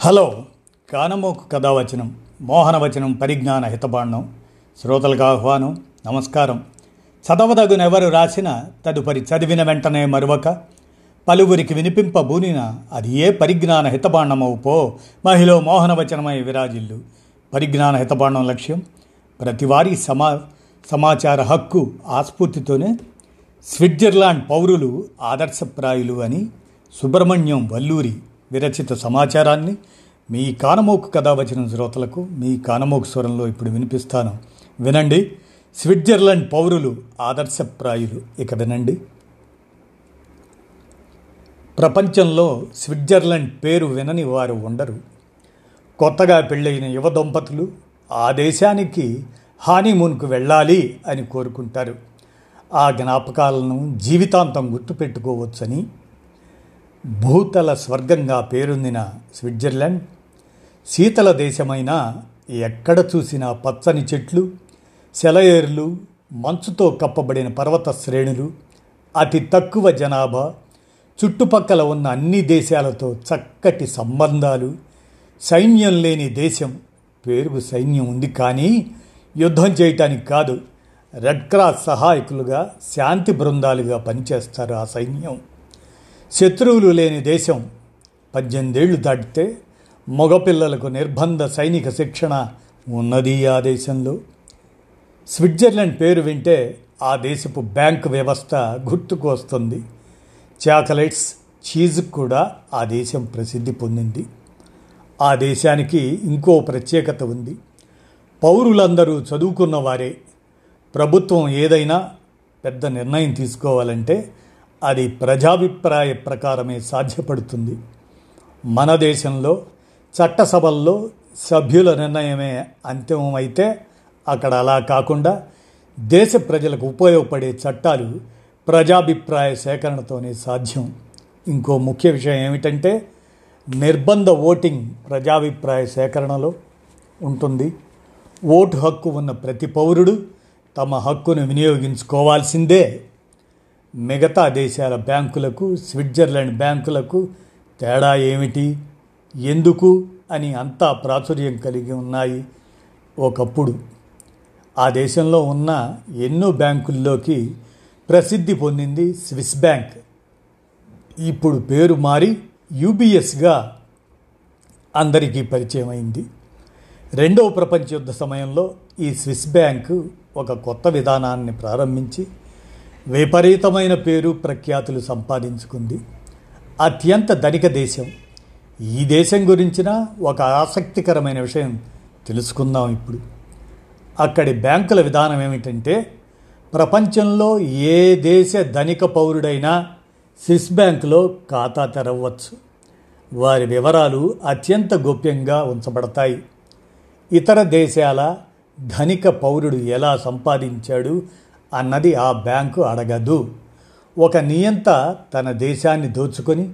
Hello కానమోకు కథావచనం మోహనవచనం పరిజ్ఞాన హితబాండం శ్రోతలకు ఆహ్వానం నమస్కారం. చదవదగునెవరు రాసిన తదుపరి చదివిన వెంటనే మరువక పలువురికి వినిపింపబూనిన అది ఏ పరిజ్ఞాన హితబాండమవు పో మహిళ మోహనవచనమై విరాజిల్లు. పరిజ్ఞాన హితబాండం లక్ష్యం ప్రతివారీ సమా సమాచార హక్కు ఆస్ఫూర్తితోనే స్విట్జర్లాండ్ పౌరులు ఆదర్శప్రాయులు అని సుబ్రహ్మణ్యం వల్లూరి విరచిత సమాచారాన్ని మీ కానమోకు వచ్చిన శ్రోతలకు మీ కానమోకు స్వరంలో ఇప్పుడు వినిపిస్తాను. వినండి. స్విట్జర్లాండ్ పౌరులు ఆదర్శప్రాయులు. ఇక వినండి. ప్రపంచంలో స్విట్జర్లాండ్ పేరు వినని వారు ఉండరు. కొత్తగా పెళ్ళైన యువ దంపతులు ఆ దేశానికి హానీమూన్కు వెళ్ళాలి అని కోరుకుంటారు. ఆ జ్ఞాపకాలను జీవితాంతం గుర్తుపెట్టుకోవచ్చని భూతల స్వర్గంగా పేరొందిన స్విట్జర్లాండ్ శీతల దేశమైన ఎక్కడ చూసినా పచ్చని చెట్లు సెలయేర్లు మంచుతో కప్పబడిన పర్వత శ్రేణులు అతి తక్కువ జనాభా చుట్టుపక్కల ఉన్న అన్ని దేశాలతో చక్కటి సంబంధాలు సైన్యం లేని దేశం పేరుకు సైన్యం ఉంది కానీ యుద్ధం చేయటానికి కాదు రెడ్ క్రాస్ సహాయకులుగా శాంతి బృందాలుగా పనిచేస్తారు ఆ సైన్యం. శత్రువులు లేని దేశం పద్దెనిమిదేళ్ళు దాటితే మగపిల్లలకు నిర్బంధ సైనిక శిక్షణ ఉన్నది ఆ దేశంలో. స్విట్జర్లాండ్ పేరు వింటే ఆ దేశపు బ్యాంక్ వ్యవస్థ గుర్తుకు వస్తుంది. చాకలెట్స్ చీజ్ కూడా ఆ దేశం ప్రసిద్ధి పొందింది. ఆ దేశానికి ఇంకో ప్రత్యేకత ఉంది. పౌరులందరూ చదువుకున్న వారే ప్రభుత్వం ఏదైనా పెద్ద నిర్ణయం తీసుకోవాలంటే అది ప్రజాభిప్రాయ ప్రకారమే సాధ్యపడుతుంది. మన దేశంలో చట్టసభల్లో సభ్యుల నిర్ణయమే అంతిమమైతే అక్కడ అలా కాకుండా దేశ ప్రజలకు ఉపయోగపడే చట్టాలు ప్రజాభిప్రాయ సేకరణతోనే సాధ్యం. ఇంకో ముఖ్య విషయం ఏమిటంటే నిర్బంధ ఓటింగ్ ప్రజాభిప్రాయ సేకరణలో ఉంటుంది. ఓటు హక్కు ఉన్న ప్రతి పౌరుడు తమ హక్కును వినియోగించుకోవాల్సిందే. మిగతా దేశాల బ్యాంకులకు స్విట్జర్లాండ్ బ్యాంకులకు తేడా ఏమిటి? ఎందుకు? అని అంతా ప్రాచుర్యం కలిగి ఉన్నాయి ఒకప్పుడు. ఆ దేశంలో ఉన్న ఎన్నో బ్యాంకుల్లోకి ప్రసిద్ధి పొందింది స్విస్ బ్యాంక్. ఇప్పుడు పేరు మారి యూబీఎస్గా అందరికీ పరిచయం అయింది రెండవ ప్రపంచ యుద్ధ సమయంలో ఈ స్విస్ బ్యాంకు ఒక కొత్త విధానాన్ని ప్రారంభించి విపరీతమైన పేరు ప్రఖ్యాతులు సంపాదించుకుంది. అత్యంత ధనిక దేశం. ఈ దేశం గురించిన ఒక ఆసక్తికరమైన విషయం తెలుసుకుందాం ఇప్పుడు. అక్కడి బ్యాంకుల విధానం ఏమిటంటే ప్రపంచంలో ఏ దేశ ధనిక పౌరుడైనా స్విస్ బ్యాంకులో ఖాతా తెరవచ్చు. వారి వివరాలు అత్యంత గోప్యంగా ఉంచబడతాయి. ఇతర దేశాల ధనిక పౌరుడు ఎలా సంపాదించాడు అన్నది ఆ బ్యాంకు అడగదు. ఒక నియంత తన దేశాన్ని దోచుకొని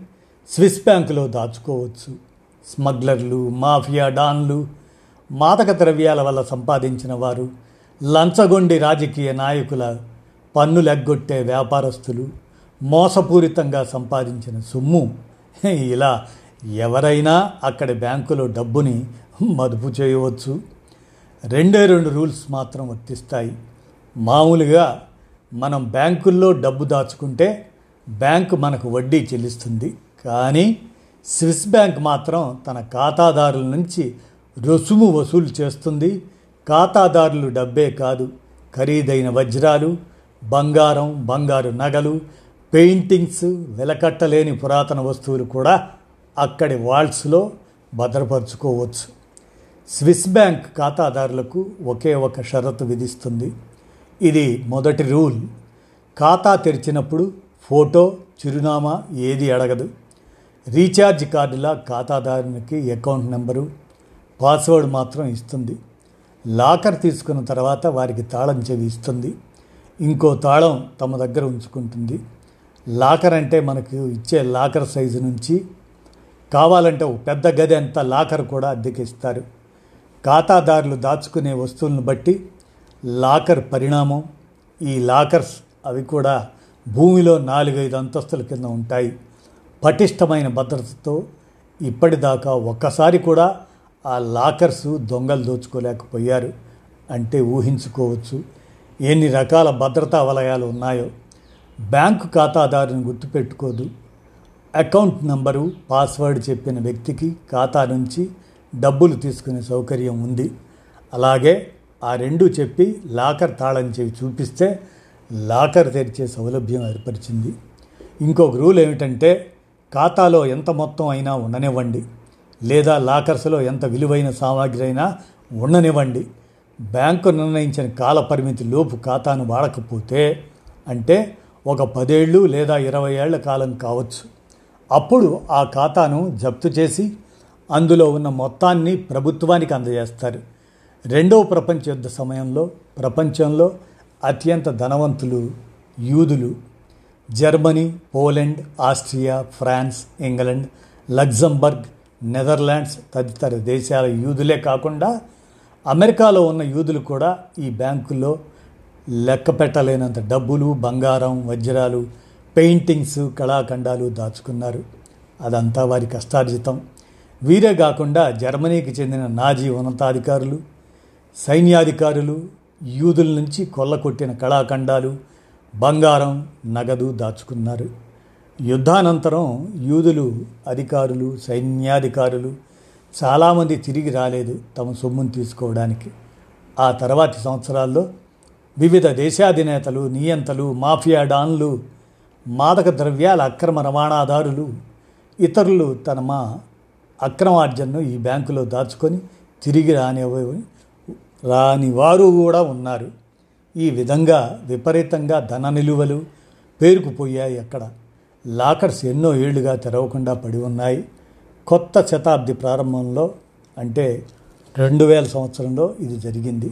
స్విస్ బ్యాంకులో దాచుకోవచ్చు. స్మగ్లర్లు మాఫియా డాన్లు మాదక ద్రవ్యాల వల్ల సంపాదించిన వారు లంచగొండి రాజకీయ నాయకుల పన్నులెగ్గొట్టే వ్యాపారస్తులు మోసపూరితంగా సంపాదించిన సొమ్ము. ఇలా ఎవరైనా అక్కడి బ్యాంకులో డబ్బుని మదుపు చేయవచ్చు. రెండే రెండు రూల్స్ మాత్రం వర్తిస్తాయి. మామూలుగా మనం బ్యాంకుల్లో డబ్బు దాచుకుంటే బ్యాంకు మనకు వడ్డీ చెల్లిస్తుంది. కానీ స్విస్ బ్యాంక్ మాత్రం తన ఖాతాదారుల నుంచి రుసుము వసూలు చేస్తుంది. ఖాతాదారులు డబ్బే కాదు ఖరీదైన వజ్రాలు బంగారం బంగారు నగలు పెయింటింగ్స్ వెలకట్టలేని పురాతన వస్తువులు కూడా అక్కడి వాల్స్లో భద్రపరుచుకోవచ్చు. స్విస్ బ్యాంక్ ఖాతాదారులకు ఒకే ఒక షరతు విధిస్తుంది. ఇది మొదటి రూల్. ఖాతా తెరిచినప్పుడు ఫోటో చిరునామా ఏది అడగదు. రీఛార్జ్ కార్డుల ఖాతాదారునికి అకౌంట్ నెంబరు పాస్వర్డ్ మాత్రం ఇస్తుంది. లాకర్ తీసుకున్న తర్వాత వారికి తాళం చెవి ఇస్తుంది. ఇంకో తాళం తమ దగ్గర ఉంచుకుంటుంది. లాకర్ అంటే మనకు ఇచ్చే లాకర్ సైజు నుంచి కావాలంటే ఒక పెద్ద గది అంత లాకర్ కూడా అద్దెకిస్తారు. ఖాతాదారులు దాచుకునే వస్తువులను బట్టి లాకర్ పరిణామం. ఈ లాకర్స్ అవి కూడా భూమిలో నాలుగైదు అంతస్తుల కింద ఉంటాయి. పటిష్టమైన భద్రతతో ఇప్పటిదాకా ఒక్కసారి కూడా ఆ లాకర్స్ దొంగలు దోచుకోలేకపోయారు. అంటే ఊహించుకోవచ్చు ఎన్ని రకాల భద్రతా వలయాలు ఉన్నాయో. బ్యాంకు ఖాతాదారుని గుర్తుపెట్టుకోదు. అకౌంట్ నంబరు పాస్వర్డ్ చెప్పిన వ్యక్తికి ఖాతా నుంచి డబ్బులు తీసుకునే సౌకర్యం ఉంది. అలాగే ఆ రెండు చెప్పి లాకర్ తాళం చెవి చూపిస్తే లాకర్ తెరిచే సౌలభ్యం ఏర్పరిచింది. ఇంకొక రూల్ ఏమిటంటే ఖాతాలో ఎంత మొత్తం అయినా ఉండనివ్వండి. లేదా లాకర్స్లో ఎంత విలువైన సామాగ్రి అయినా ఉండనివ్వండి. బ్యాంకు నిర్ణయించిన కాల పరిమితి లోపు ఖాతాను వాడకపోతే అంటే ఒక పదేళ్ళు లేదా ఇరవై ఏళ్ళ కాలం కావచ్చు. అప్పుడు ఆ ఖాతాను జప్తు చేసి అందులో ఉన్న మొత్తాన్ని ప్రభుత్వానికి అందజేస్తారు. రెండవ ప్రపంచ యుద్ధ సమయంలో ప్రపంచంలో అత్యంత ధనవంతులు యూదులు Germany Poland Austria France England Luxembourg Netherlands తదితర దేశాల యూదులే కాకుండా అమెరికాలో ఉన్న యూదులు కూడా ఈ బ్యాంకుల్లో లెక్క పెట్టలేనంత డబ్బులు బంగారం వజ్రాలు పెయింటింగ్స్ కళాఖండాలు దాచుకున్నారు. అదంతా వారి కష్టార్జితం. వీరే కాకుండా జర్మనీకి చెందిన నాజీ ఉన్నతాధికారులు సైన్యాధికారులు యూదుల నుంచి కొల్లకొట్టిన కళాఖండాలు బంగారం నగదు దాచుకున్నారు. యుద్ధానంతరం యూదులు అధికారులు సైన్యాధికారులు చాలామంది తిరిగి రాలేదు తమ సొమ్మును తీసుకోవడానికి. ఆ తర్వాతి సంవత్సరాల్లో వివిధ దేశాధినేతలు నియంతలు మాఫియా డాన్లు మాదక ద్రవ్యాల అక్రమ రవాణాదారులు ఇతరులు తన మా అక్రమార్జనను ఈ బ్యాంకులో దాచుకొని తిరిగి రానివ్వని రాని వారు కూడా ఉన్నారు. ఈ విధంగా విపరీతంగా ధన నిలువలు పేరుకుపోయాయి అక్కడ. లాకర్స్ ఎన్నో ఏళ్ళుగా తెరవకుండా పడి ఉన్నాయి. కొత్త శతాబ్ది ప్రారంభంలో అంటే రెండు వేల సంవత్సరంలో ఇది జరిగింది.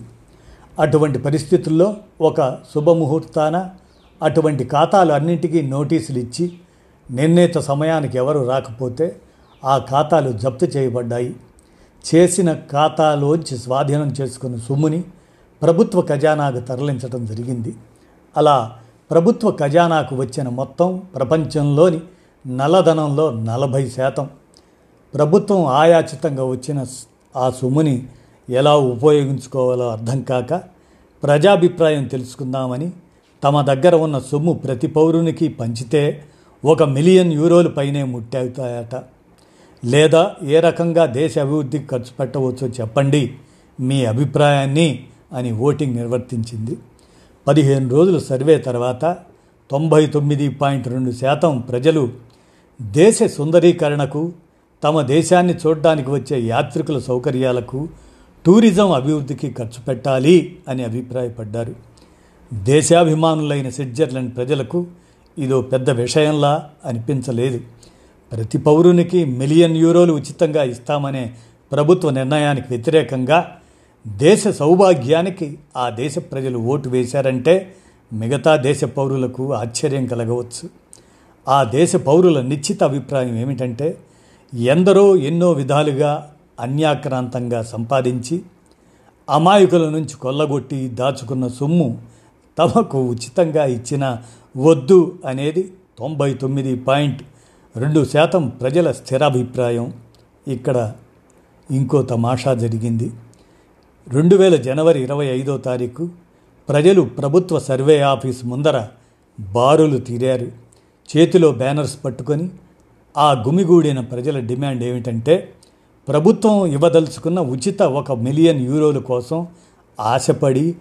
అటువంటి పరిస్థితుల్లో ఒక శుభముహూర్తాన అటువంటి ఖాతాలు అన్నింటికీ నోటీసులు ఇచ్చి నిర్ణీత సమయానికి ఎవరు రాకపోతే ఆ ఖాతాలు జప్తు చేయబడ్డాయి. చేసిన ఖాతాలోంచి స్వాధీనం చేసుకున్న సొమ్ముని ప్రభుత్వ ఖజానాకు తరలించడం జరిగింది. అలా ప్రభుత్వ ఖజానాకు వచ్చిన మొత్తం ప్రపంచంలోని నల్లధనంలో నలభై శాతం. ప్రభుత్వం ఆయాచితంగా వచ్చిన ఆ సొమ్ముని ఎలా ఉపయోగించుకోవాలో అర్థం కాక ప్రజాభిప్రాయం తెలుసుకుందామని తమ దగ్గర ఉన్న సొమ్ము ప్రతి పౌరునికి పంచితే ఒక మిలియన్ యూరోలు పైనే ముట్టవుతాయట లేదా ఏ రకంగా దేశ అభివృద్ధికి ఖర్చు పెట్టవచ్చో చెప్పండి. మీ అభిప్రాయాన్ని అని ఓటింగ్ నిర్వర్తించింది. పదిహేను రోజుల సర్వే తర్వాత తొంభై తొమ్మిది పాయింట్ రెండు శాతం ప్రజలు దేశ సుందరీకరణకు తమ దేశాన్ని చూడడానికి వచ్చే యాత్రికుల సౌకర్యాలకు టూరిజం అభివృద్ధికి ఖర్చు పెట్టాలి అని అభిప్రాయపడ్డారు. దేశాభిమానులైన స్విట్జర్లాండ్ ప్రజలకు ఇదో పెద్ద విషయంలా అనిపించలేదు. ప్రతి పౌరునికి మిలియన్ యూరోలు ఉచితంగా ఇస్తామనే ప్రభుత్వ నిర్ణయానికి వ్యతిరేకంగా దేశ సౌభాగ్యానికి ఆ దేశ ప్రజలు ఓటు వేశారంటే మిగతా దేశ పౌరులకు ఆశ్చర్యం కలగవచ్చు. ఆ దేశ పౌరుల నిశ్చిత అభిప్రాయం ఏమిటంటే ఎందరో ఎన్నో విధాలుగా అన్యాక్రాంతంగా సంపాదించి అమాయకుల నుంచి కొల్లగొట్టి దాచుకున్న సొమ్ము తమకు ఉచితంగా ఇచ్చిన వద్దు అనేది తొంభై తొమ్మిది పాయింట్ రెండు శాతం ప్రజల స్థిరాభిప్రాయం. ఇక్కడ ఇంకో తమాషా జరిగింది. రెండు వేల జనవరి ఇరవై ఐదో తారీఖు ప్రజలు ప్రభుత్వ సర్వే ఆఫీస్ ముందర బారులు తీరారు. చేతిలో బ్యానర్స్ పట్టుకొని ఆ గుమిగూడిన ప్రజల డిమాండ్ ఏమిటంటే ప్రభుత్వం ఇవ్వదలుచుకున్న ఉచిత ఒక మిలియన్ యూరోల కోసం ఆశపడి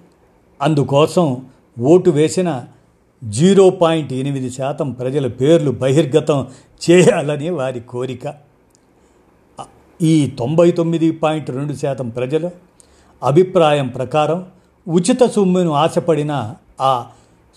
అందుకోసం ఓటు వేసిన జీరో పాయింట్ ఎనిమిది శాతం ప్రజల పేర్లు బహిర్గతం చేయాలని వారి కోరిక. ఈ తొంభై తొమ్మిది పాయింట్ రెండు శాతం ప్రజల అభిప్రాయం ప్రకారం ఉచిత సొమ్మును ఆశపడిన ఆ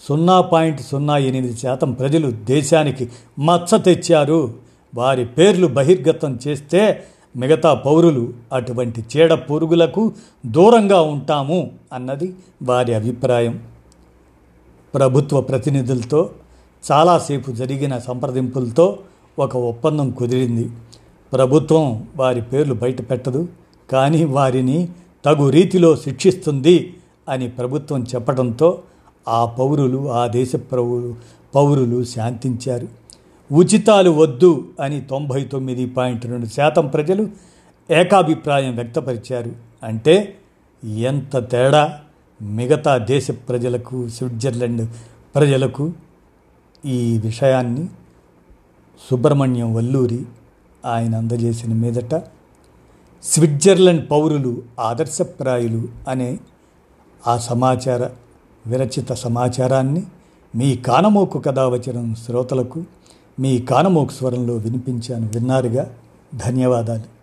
సున్నా పాయింట్ సున్నా ఎనిమిది శాతం ప్రజలు దేశానికి మచ్చ తెచ్చారు. వారి పేర్లు బహిర్గతం చేస్తే మిగతా పౌరులు అటువంటి చీడ పురుగులకు దూరంగా ఉంటాము అన్నది వారి అభిప్రాయం. ప్రభుత్వ ప్రతినిధులతో చాలాసేపు జరిగిన సంప్రదింపులతో ఒక ఒప్పందం కుదిరింది. ప్రభుత్వం వారి పేర్లు బయట పెట్టదు కానీ వారిని తగు రీతిలో శిక్షిస్తుంది అని ప్రభుత్వం చెప్పడంతో ఆ పౌరులు ఆ దేశ పౌరులు పౌరులు శాంతించారు. ఉచితాలు వద్దు అని తొంభై తొమ్మిది పాయింట్ రెండు శాతం ప్రజలు ఏకాభిప్రాయం వ్యక్తపరిచారు. అంటే ఎంత తేడా? మిగతా దేశ ప్రజలకు స్విట్జర్లాండ్ ప్రజలకు ఈ విషయాన్ని సుబ్రహ్మణ్యం వల్లూరి ఆయన అందజేసిన మీదట స్విట్జర్లాండ్ పౌరులు ఆదర్శప్రాయులు అనే ఆ సమాచార విరచిత సమాచారాన్ని మీ కానమోకు కథావచనం శ్రోతలకు మీ కానమోకు స్వరంలో వినిపించాను విన్నారుగా. ధన్యవాదాలు.